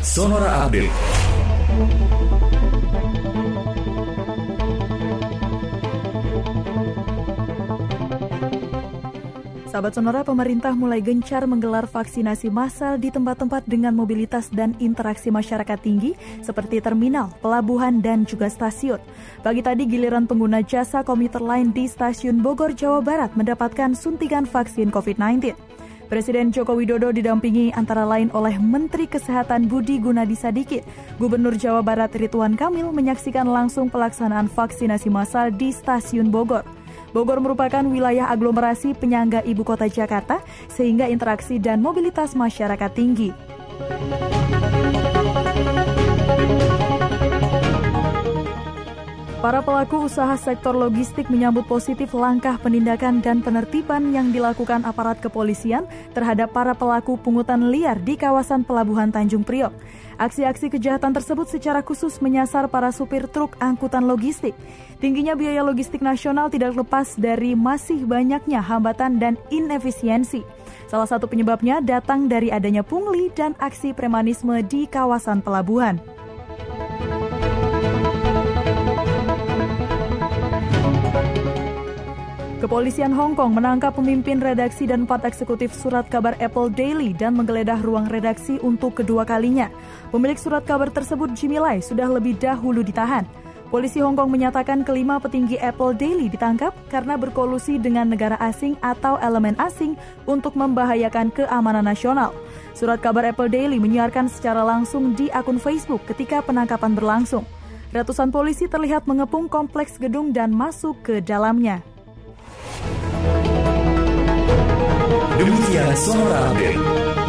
Sonora Update. Sahabat Sonora, pemerintah mulai gencar menggelar vaksinasi massal di tempat-tempat dengan mobilitas dan interaksi masyarakat tinggi seperti terminal, pelabuhan, dan juga stasiun. Pagi tadi giliran pengguna jasa komuter lain di stasiun Bogor, Jawa Barat mendapatkan suntikan vaksin COVID-19. Presiden Joko Widodo didampingi antara lain oleh Menteri Kesehatan Budi Gunadi Sadikin. Gubernur Jawa Barat Ridwan Kamil menyaksikan langsung pelaksanaan vaksinasi massal di stasiun Bogor. Bogor merupakan wilayah aglomerasi penyangga ibu kota Jakarta, sehingga interaksi dan mobilitas masyarakat tinggi. Para pelaku usaha sektor logistik menyambut positif langkah penindakan dan penertiban yang dilakukan aparat kepolisian terhadap para pelaku pungutan liar di kawasan pelabuhan Tanjung Priok. Aksi-aksi kejahatan tersebut secara khusus menyasar para supir truk angkutan logistik. Tingginya biaya logistik nasional tidak lepas dari masih banyaknya hambatan dan inefisiensi. Salah satu penyebabnya datang dari adanya pungli dan aksi premanisme di kawasan pelabuhan. Kepolisian Hong Kong menangkap pemimpin redaksi dan empat eksekutif surat kabar Apple Daily dan menggeledah ruang redaksi untuk kedua kalinya. Pemilik surat kabar tersebut Jimmy Lai sudah lebih dahulu ditahan. Polisi Hong Kong menyatakan kelima petinggi Apple Daily ditangkap karena berkolusi dengan negara asing atau elemen asing untuk membahayakan keamanan nasional. Surat kabar Apple Daily menyiarkan secara langsung di akun Facebook ketika penangkapan berlangsung. Ratusan polisi terlihat mengepung kompleks gedung dan masuk ke dalamnya. Demikian Sonora.